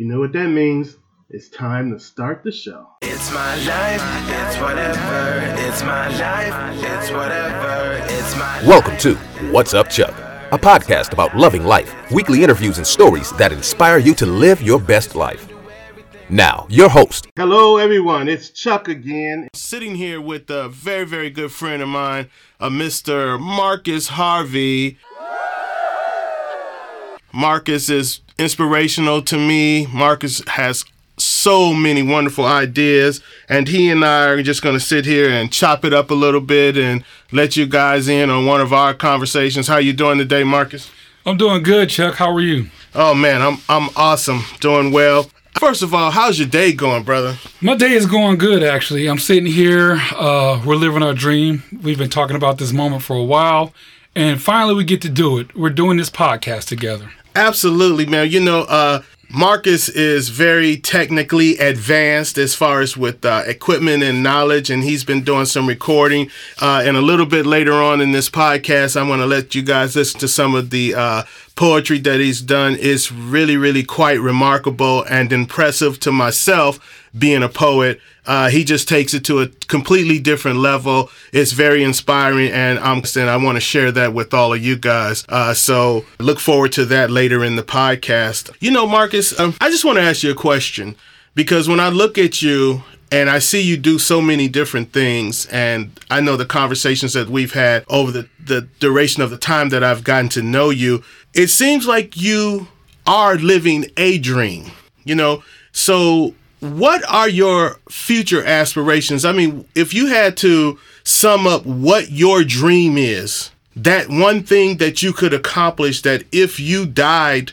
You know what that means? It's time to start the show. It's my life, it's whatever. It's my life, it's whatever. It's my Welcome to What's Up, Chuck, a podcast about loving life, weekly interviews and stories that inspire you to live your best life. Now, your host, Hello, everyone. It's Chuck again. Sitting here with a very, very good friend of mine, uh, Mr. Marcus Harvey. Marcus is inspirational to me. Marcus has so many wonderful ideas, and he and I are just going to sit here and chop it up a little bit and let you guys in on one of our conversations. How you doing today, Marcus? I'm doing good, Chuck. How are you? Oh man, I'm I'm awesome, doing well. First of all, how's your day going, brother? My day is going good, actually. I'm sitting here. Uh, we're living our dream. We've been talking about this moment for a while, and finally we get to do it. We're doing this podcast together. Absolutely, man. You know, uh, Marcus is very technically advanced as far as with uh, equipment and knowledge, and he's been doing some recording. Uh, and a little bit later on in this podcast, I'm going to let you guys listen to some of the uh, poetry that he's done. is really, really quite remarkable and impressive to myself being a poet. Uh, he just takes it to a completely different level. It's very inspiring, and I'm and I want to share that with all of you guys. Uh, so look forward to that later in the podcast. You know, Marcus, um, I just want to ask you a question because when I look at you and I see you do so many different things, and I know the conversations that we've had over the, the duration of the time that I've gotten to know you, it seems like you are living a dream, you know? So what are your future aspirations? I mean, if you had to sum up what your dream is, that one thing that you could accomplish that if you died,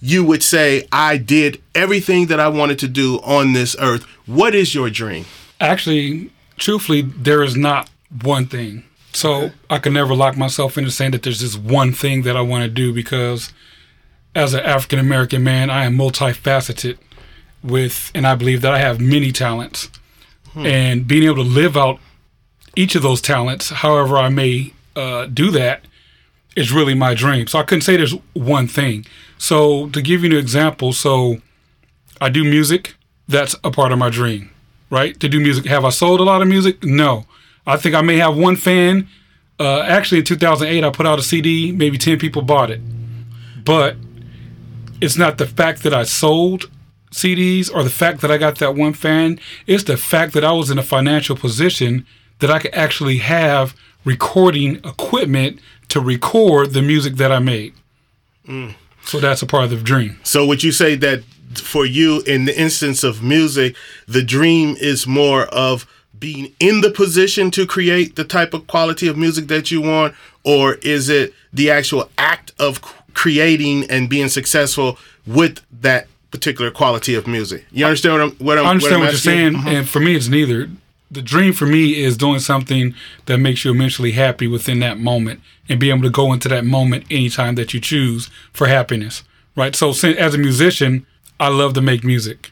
you would say, I did everything that I wanted to do on this earth. What is your dream? Actually, truthfully, there is not one thing. So I can never lock myself into saying that there's this one thing that I want to do because as an African American man, I am multifaceted with, and I believe that I have many talents. And being able to live out each of those talents, however I may uh, do that, is really my dream. So I couldn't say there's one thing. So to give you an example, so I do music. That's a part of my dream, right? To do music. Have I sold a lot of music? No. I think I may have one fan. Uh, actually, in 2008, I put out a CD. Maybe 10 people bought it. But it's not the fact that I sold CDs or the fact that I got that one fan. It's the fact that I was in a financial position that I could actually have recording equipment to record the music that I made. So that's a part of the dream. So would you say that for you, in the instance of music, the dream is more of being in the position to create the type of quality of music that you want, or is it the actual act of creating and being successful with that particular quality of music? You understand what I'm what I'm I understand what, what, you're saying, mm-hmm. and for me, it's neither. The dream for me is doing something that makes you immensely happy within that moment, and be able to go into that moment anytime that you choose for happiness. Right. So, as a musician, I love to make music.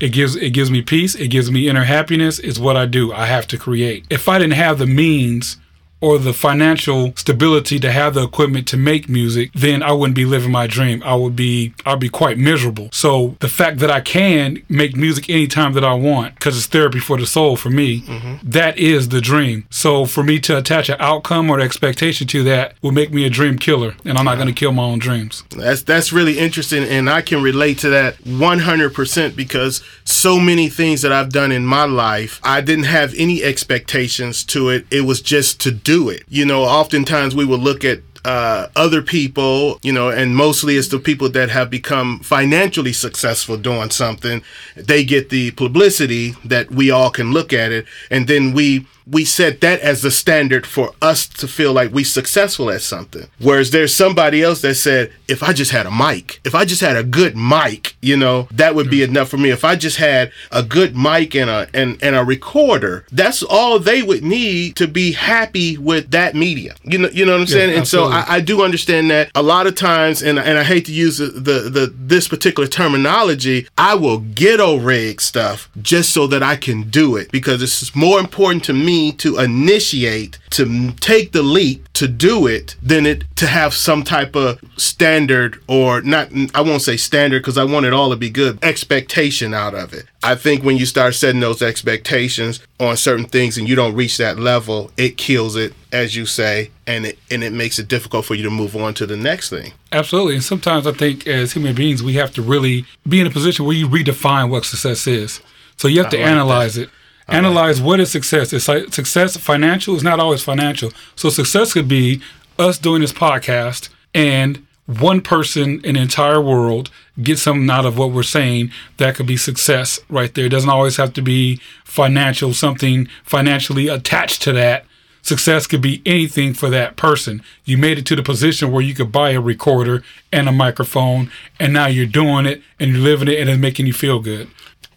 It gives it gives me peace. It gives me inner happiness. It's what I do. I have to create. If I didn't have the means or the financial stability to have the equipment to make music, then I wouldn't be living my dream. I would be I'd be quite miserable. So the fact that I can make music anytime that I want, because it's therapy for the soul for me, mm-hmm. that is the dream. So for me to attach an outcome or expectation to that will make me a dream killer, and I'm not going to kill my own dreams. That's that's really interesting, and I can relate to that 100% because so many things that I've done in my life, I didn't have any expectations to it. It was just to do it. You know, oftentimes we will look at uh, other people, you know, and mostly it's the people that have become financially successful doing something. They get the publicity that we all can look at it, and then we we set that as the standard for us to feel like we successful at something. Whereas there's somebody else that said, if I just had a mic, if I just had a good mic, you know, that would be enough for me. If I just had a good mic and a and, and a recorder, that's all they would need to be happy with that media. You know, you know what I'm saying? And so. I, I do understand that a lot of times, and and I hate to use the, the the this particular terminology, I will ghetto rig stuff just so that I can do it because it's more important to me me to initiate, to take the leap to do it, than it to have some type of standard or not. I won't say standard because I want it all to be good. Expectation out of it. I think when you start setting those expectations on certain things and you don't reach that level, it kills it, as you say, and it and it makes it difficult for you to move on to the next thing. Absolutely. And sometimes I think as human beings, we have to really be in a position where you redefine what success is. So you have to like analyze it. Analyze what is success. It's like success financial is not always financial. So success could be us doing this podcast and one person in the entire world get something out of what we're saying that could be success right there. It doesn't always have to be financial, something financially attached to that. Success could be anything for that person. You made it to the position where you could buy a recorder and a microphone, and now you're doing it and you're living it, and it's making you feel good.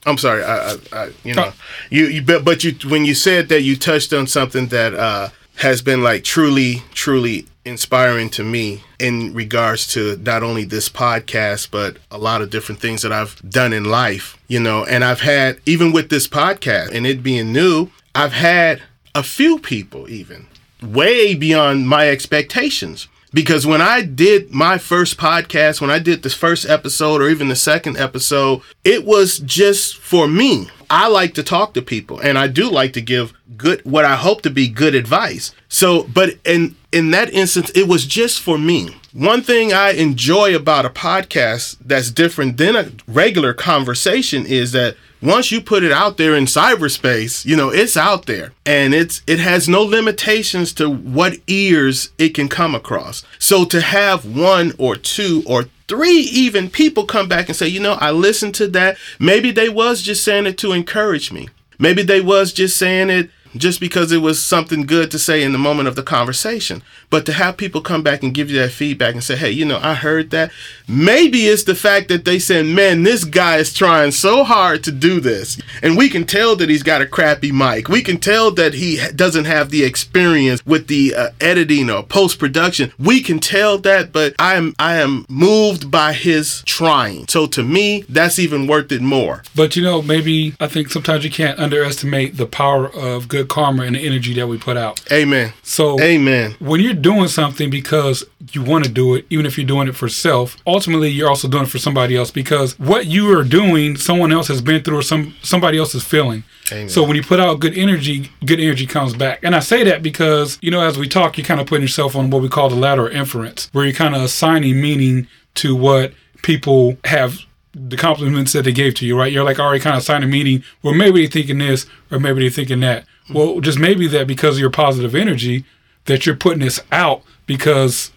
I'm sorry. I, I, I you know, you, you, but, but you, when you said that, you touched on something that uh, has been like truly, truly inspiring to me in regards to not only this podcast, but a lot of different things that I've done in life. You know, and I've had even with this podcast and it being new, I've had a few people even way beyond my expectations because when I did my first podcast, when I did this first episode or even the second episode, it was just for me. I like to talk to people and I do like to give good what I hope to be good advice. So, but in in that instance it was just for me. One thing I enjoy about a podcast that's different than a regular conversation is that once you put it out there in cyberspace, you know, it's out there and it's it has no limitations to what ears it can come across. So to have one or two or three even people come back and say, "You know, I listened to that. Maybe they was just saying it to encourage me. Maybe they was just saying it just because it was something good to say in the moment of the conversation. But to have people come back and give you that feedback and say, hey, you know, I heard that. Maybe it's the fact that they said, man, this guy is trying so hard to do this. And we can tell that he's got a crappy mic. We can tell that he doesn't have the experience with the uh, editing or post production. We can tell that, but I am I am moved by his trying. So to me, that's even worth it more. But you know, maybe I think sometimes you can't underestimate the power of good karma and the energy that we put out. Amen. So Amen. when you're doing something because you want to do it, even if you're doing it for self, ultimately you're also doing it for somebody else because what you are doing, someone else has been through or some somebody else is feeling. Amen. So when you put out good energy, good energy comes back. And I say that because, you know, as we talk, you're kind of putting yourself on what we call the ladder of inference, where you're kind of assigning meaning to what people have the compliments that they gave to you, right? You're like already kind of assigning meaning. Well, maybe they're thinking this or maybe they're thinking that. Well, just maybe that because of your positive energy that you're putting this out because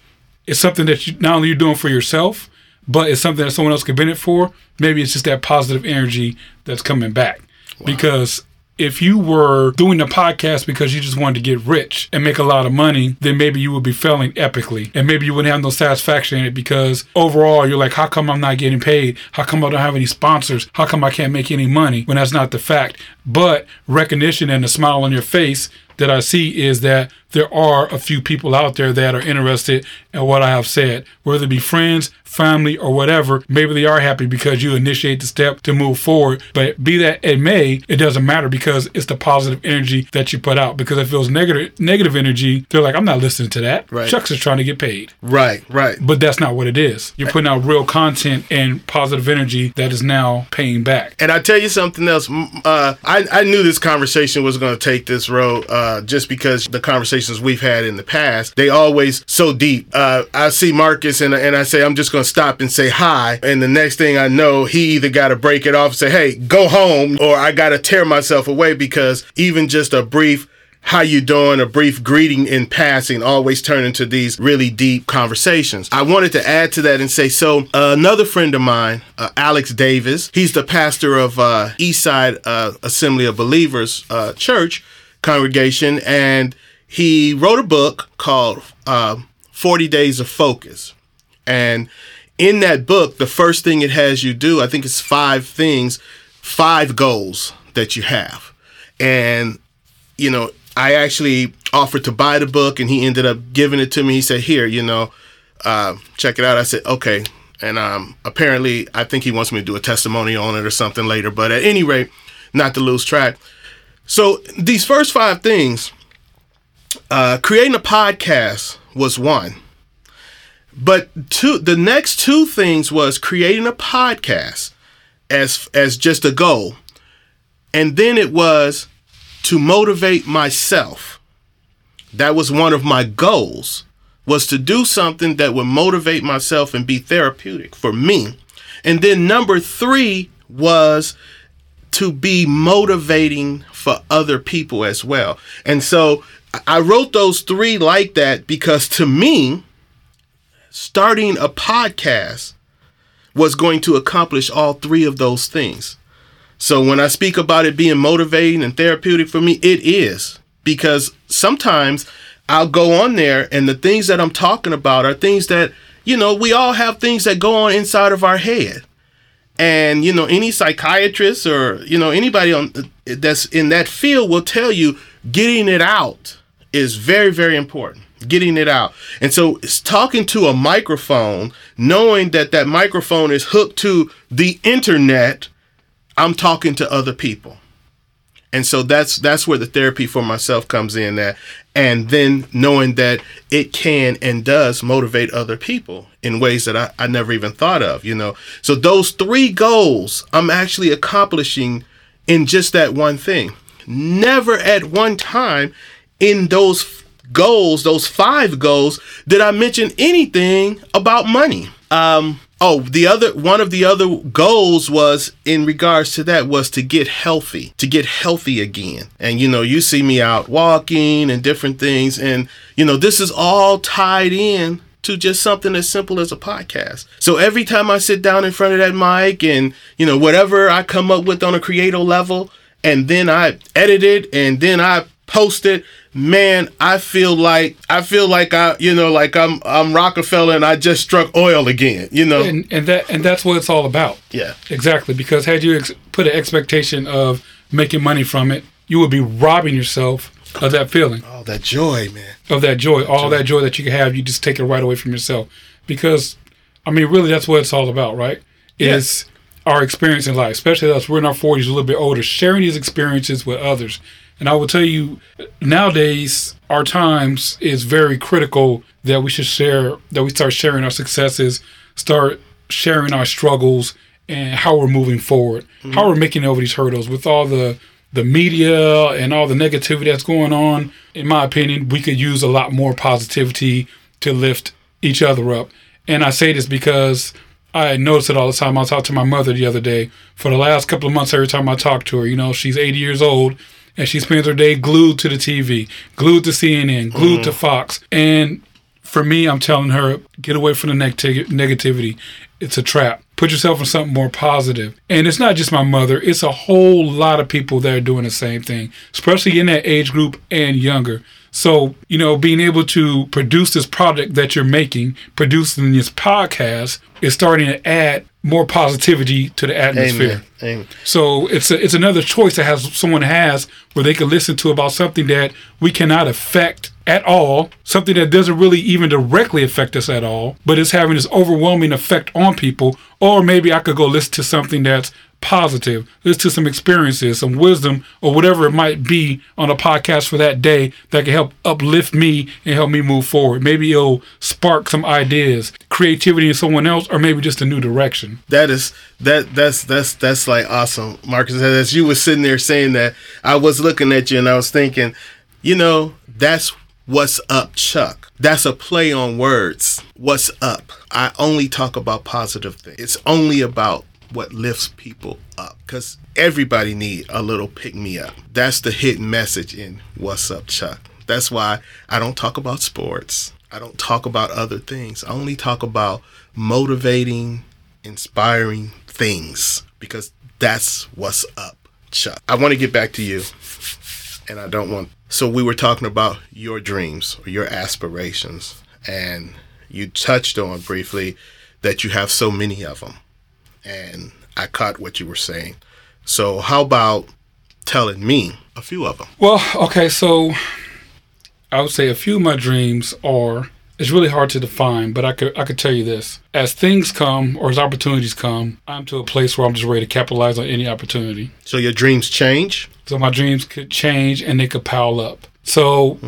it's something that you not only you're doing for yourself, but it's something that someone else can benefit for. Maybe it's just that positive energy that's coming back. Because if you were doing the podcast because you just wanted to get rich and make a lot of money, then maybe you would be failing epically. And maybe you wouldn't have no satisfaction in it because overall you're like, how come I'm not getting paid? How come I don't have any sponsors? How come I can't make any money when that's not the fact? But recognition and a smile on your face that I see is that there are a few people out there that are interested in what I have said, whether it be friends, family, or whatever. Maybe they are happy because you initiate the step to move forward. But be that it may, it doesn't matter because it's the positive energy that you put out. Because if it was negative negative energy, they're like, I'm not listening to that. Right. Chuck's is trying to get paid. Right, right. But that's not what it is. You're putting out real content and positive energy that is now paying back. And I tell you something else. Uh, I, I knew this conversation was going to take this road uh, just because the conversations we've had in the past, they always so deep. Uh, I see Marcus and, and I say, I'm just going to stop and say hi. And the next thing I know, he either got to break it off and say, hey, go home, or I got to tear myself away because even just a brief how you doing a brief greeting in passing always turn into these really deep conversations i wanted to add to that and say so uh, another friend of mine uh, alex davis he's the pastor of uh, eastside uh, assembly of believers uh, church congregation and he wrote a book called uh, 40 days of focus and in that book the first thing it has you do i think it's five things five goals that you have and you know, I actually offered to buy the book and he ended up giving it to me. He said, Here, you know, uh, check it out. I said, Okay. And um, apparently, I think he wants me to do a testimony on it or something later. But at any rate, not to lose track. So these first five things, uh, creating a podcast was one. But two, the next two things was creating a podcast as as just a goal, and then it was to motivate myself. That was one of my goals was to do something that would motivate myself and be therapeutic for me. And then number 3 was to be motivating for other people as well. And so I wrote those three like that because to me, starting a podcast was going to accomplish all three of those things. So when I speak about it being motivating and therapeutic for me, it is because sometimes I'll go on there and the things that I'm talking about are things that, you know, we all have things that go on inside of our head. And, you know, any psychiatrist or, you know, anybody on that's in that field will tell you getting it out is very, very important. Getting it out. And so it's talking to a microphone, knowing that that microphone is hooked to the internet, I'm talking to other people and so that's that's where the therapy for myself comes in that and then knowing that it can and does motivate other people in ways that I, I never even thought of you know? So those three goals i'm actually accomplishing in just that one thing. Never at one time in those goals those five goals did i mention anything about money. Um Oh, the other one of the other goals was in regards to that was to get healthy, to get healthy again. And you know, you see me out walking and different things and you know, this is all tied in to just something as simple as a podcast. So every time I sit down in front of that mic and you know, whatever I come up with on a creative level and then I edit it and then I post it man i feel like i feel like i you know like i'm i'm rockefeller and i just struck oil again you know? And, and that and that's what it's all about. Yeah. Exactly. Because had you ex- put an expectation of making money from it you would be robbing yourself of that feeling. Oh that joy man. Of that joy. All that joy that you can have you just take it right away from yourself. Because i mean really that's what it's all about right? Is our experience in life especially us. We're in our 40s a little bit older sharing these experiences with others and I will tell you, nowadays, our times is very critical that we should share, that we start sharing our successes, start sharing our struggles, and how we're moving forward, mm-hmm. how we're making over these hurdles with all the the media and all the negativity that's going on. In my opinion, we could use a lot more positivity to lift each other up. And I say this because I notice it all the time. I talked to my mother the other day. For the last couple of months, every time I talk to her, you know, she's 80 years old and she spends her day glued to the TV, glued to CNN, glued mm. to Fox. And for me, I'm telling her, get away from the neg- negativity. It's a trap. Put yourself in something more positive. And it's not just my mother, it's a whole lot of people that are doing the same thing, especially in that age group and younger. So, you know, being able to produce this product that you're making, producing this podcast, is starting to add more positivity to the atmosphere. Amen. Amen. So it's a, it's another choice that has someone has where they can listen to about something that we cannot affect at all, something that doesn't really even directly affect us at all, but it's having this overwhelming effect on people. Or maybe I could go listen to something that's positive, listen to some experiences, some wisdom, or whatever it might be on a podcast for that day that can help uplift me and help me move forward. Maybe it'll spark some ideas, creativity in someone else, or maybe just a new direction. That is that that's that's that's like awesome, Marcus. As you were sitting there saying that, I was looking at you and I was thinking, you know, that's what's up, Chuck. That's a play on words. What's up? I only talk about positive things. It's only about what lifts people up because everybody need a little pick me up. That's the hidden message in what's up chuck. That's why i don't talk about sports. I don't talk about other things. I only talk about motivating inspiring things because that's what's up chuck. I want to get back to you and i don't want so we were talking about your dreams or your aspirations and you touched on briefly that you have so many of them and I caught what you were saying. So, how about telling me a few of them? Well, okay, so I would say a few of my dreams are. It's really hard to define, but I could I could tell you this: as things come or as opportunities come, I'm to a place where I'm just ready to capitalize on any opportunity. So your dreams change. so my dreams could change and they could pile up. So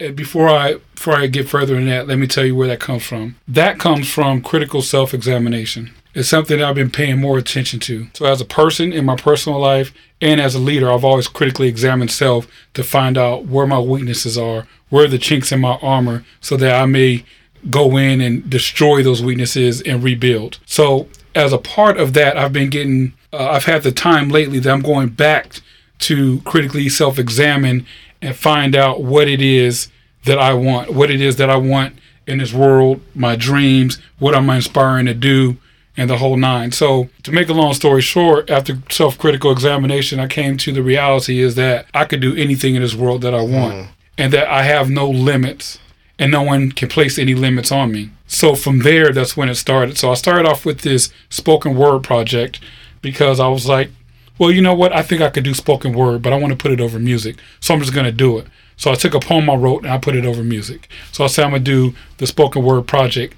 uh, before I before I get further in that, let me tell you where that comes from. That comes from critical self-examination. It's something I've been paying more attention to. So as a person in my personal life and as a leader, I've always critically examined self to find out where my weaknesses are, where are the chinks in my armor, so that I may go in and destroy those weaknesses and rebuild. So as a part of that, I've been getting, uh, I've had the time lately that I'm going back to critically self examine and find out what it is that I want, what it is that I want in this world, my dreams, what am I inspiring to do, and the whole nine. So, to make a long story short, after self critical examination, I came to the reality is that I could do anything in this world that I want mm-hmm. and that I have no limits and no one can place any limits on me. So, from there, that's when it started. So, I started off with this spoken word project because I was like, well, you know what? I think I could do spoken word, but I want to put it over music. So I'm just going to do it. So I took a poem I wrote and I put it over music. So I said I'm going to do the spoken word project.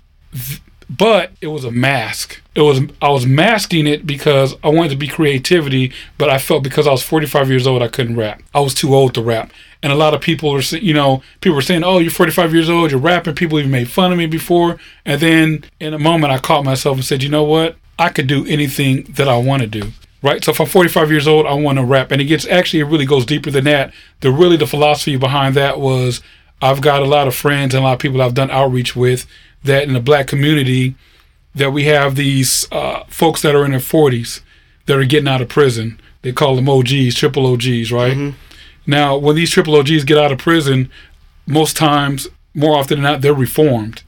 But it was a mask. It was I was masking it because I wanted to be creativity, but I felt because I was 45 years old I couldn't rap. I was too old to rap. And a lot of people were, you know, people were saying, "Oh, you're 45 years old, you're rapping." People even made fun of me before. And then in a moment, I caught myself and said, "You know what? I could do anything that I want to do." right? So if I'm 45 years old, I want to rap, and it gets actually it really goes deeper than that. The really the philosophy behind that was I've got a lot of friends and a lot of people I've done outreach with that in the black community that we have these uh, folks that are in their 40s that are getting out of prison. They call them OGs, triple OGs, right? Now, when these triple OGs get out of prison, most times, more often than not, they're reformed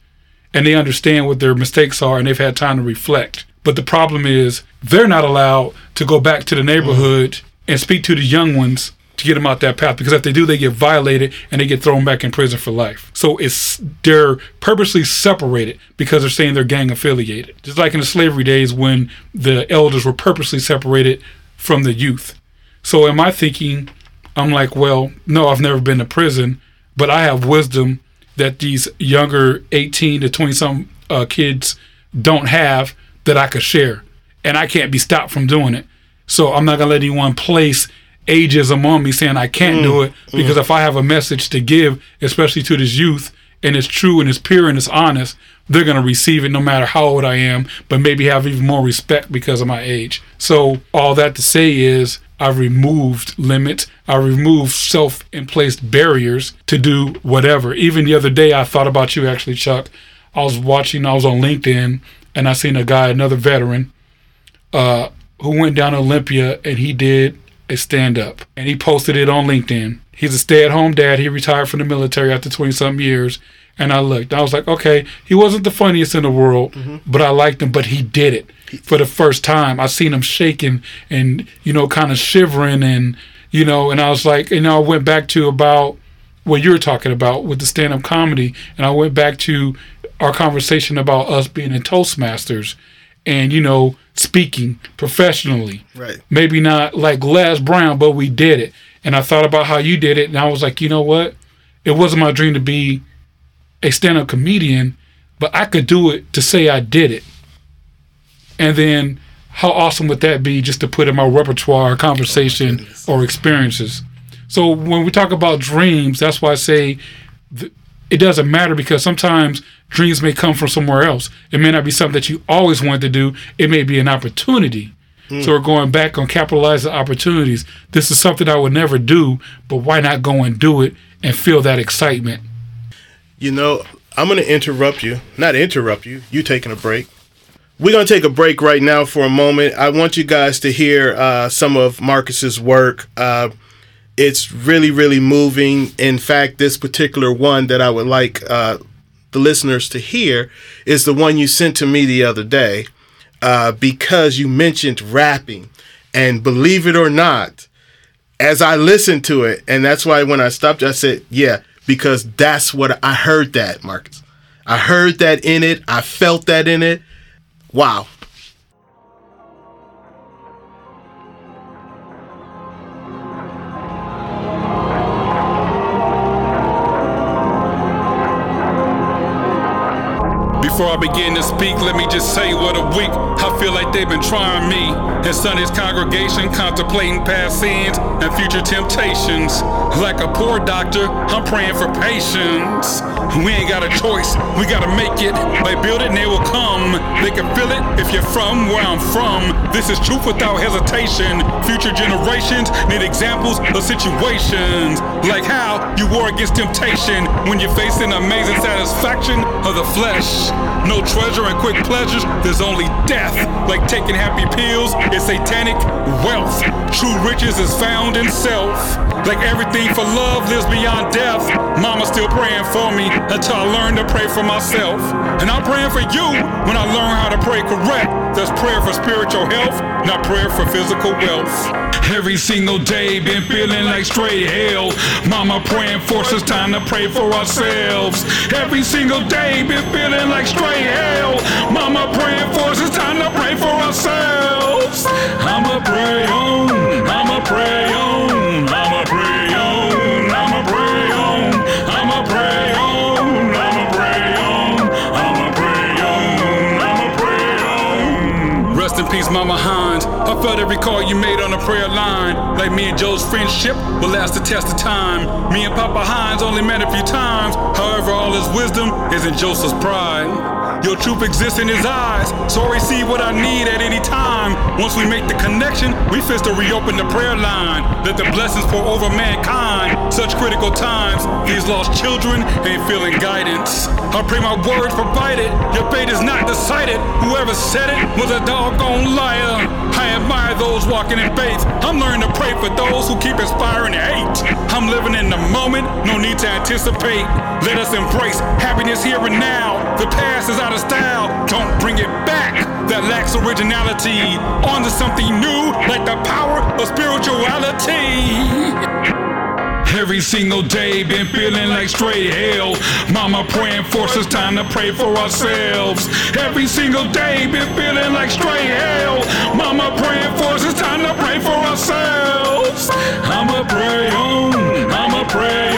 and they understand what their mistakes are and they've had time to reflect. But the problem is they're not allowed to go back to the neighborhood and speak to the young ones to get them out that path because if they do they get violated and they get thrown back in prison for life. So it's they're purposely separated because they're saying they're gang affiliated. Just like in the slavery days when the elders were purposely separated from the youth. So in my thinking, I'm like, well, no, I've never been to prison, but I have wisdom that these younger 18 to 20 some uh, kids don't have that I could share. And I can't be stopped from doing it. So I'm not going to let anyone place ageism on me saying I can't do it because if I have a message to give, especially to this youth, and it's true and it's pure and it's honest, they're going to receive it no matter how old I am, but maybe have even more respect because of my age. So, all that to say is, I've removed limits. I removed self placed barriers to do whatever. Even the other day, I thought about you actually, Chuck. I was watching, I was on LinkedIn, and I seen a guy, another veteran, uh, who went down to Olympia and he did a stand up and he posted it on LinkedIn. He's a stay at home dad. He retired from the military after 20 something years. And I looked, I was like, okay, he wasn't the funniest in the world, mm-hmm. but I liked him, but he did it for the first time. I seen him shaking and, you know, kind of shivering and, you know, and I was like, you know, I went back to about what you were talking about with the stand up comedy. And I went back to our conversation about us being in Toastmasters and, you know, speaking professionally. Right. Maybe not like Les Brown, but we did it. And I thought about how you did it. And I was like, you know what? It wasn't my dream to be a stand up comedian, but I could do it to say I did it. And then how awesome would that be just to put in my repertoire oh conversation or experiences? So when we talk about dreams, that's why I say th- it doesn't matter because sometimes dreams may come from somewhere else. It may not be something that you always wanted to do. It may be an opportunity. So we're going back on capitalizing opportunities. This is something I would never do, but why not go and do it and feel that excitement? You know, I'm going to interrupt you. Not interrupt you. You taking a break. We're going to take a break right now for a moment. I want you guys to hear uh, some of Marcus's work. Uh, it's really, really moving. In fact, this particular one that I would like uh, the listeners to hear is the one you sent to me the other day uh, because you mentioned rapping. And believe it or not, as I listened to it, and that's why when I stopped, I said, yeah, because that's what I heard that, Marcus. I heard that in it. I felt that in it. Wow. Before I begin to speak, let me just say what a week. I feel like they've been trying me. And Sunday's congregation, contemplating past sins and future temptations. Like a poor doctor, I'm praying for patience. We ain't got a choice, we gotta make it. They build it and they will come. They can feel it if you're from where I'm from. This is truth without hesitation. Future generations need examples of situations. Like how you war against temptation when you're facing amazing satisfaction of the flesh. No treasure and quick pleasures, there's only death. Like taking happy pills is satanic wealth. True riches is found in self. Like everything for love lives beyond death. Mama's still praying for me until I learn to pray for myself. And I'm praying for you when I learn how to pray correct. That's prayer for spiritual health, not prayer for physical wealth. Every single day been feeling like straight hell. Mama praying for us, it's time to pray for ourselves. Every single day been feeling like straight hell. Mama praying for us, it's time to pray for ourselves. I'ma pray on, I'ma pray on, Mama Hines. I felt every call you made on the prayer line. Like me and Joe's friendship will last the test of time. Me and Papa Hines only met a few times. However, all his wisdom is in Joseph's pride. Your truth exists in his eyes, so I receive what I need at any time. Once we make the connection, we fist to reopen the prayer line. Let the blessings pour over mankind. Such critical times, these lost children ain't feeling guidance. I pray my word provide it. Your fate is not decided. Whoever said it was a doggone liar. I admire those walking in faith. I'm learning to pray for those who keep inspiring hate. I'm living in the moment, no need to anticipate. Let us embrace happiness here and now. The past is out of style, don't bring it back. That lacks originality. On to something new, like the power of spirituality. Every single day, been feeling like straight hell. Mama praying for us, it's time to pray for ourselves. Every single day, been feeling like straight hell. Mama praying for us, it's time to pray for ourselves. I'ma pray on, I'ma pray.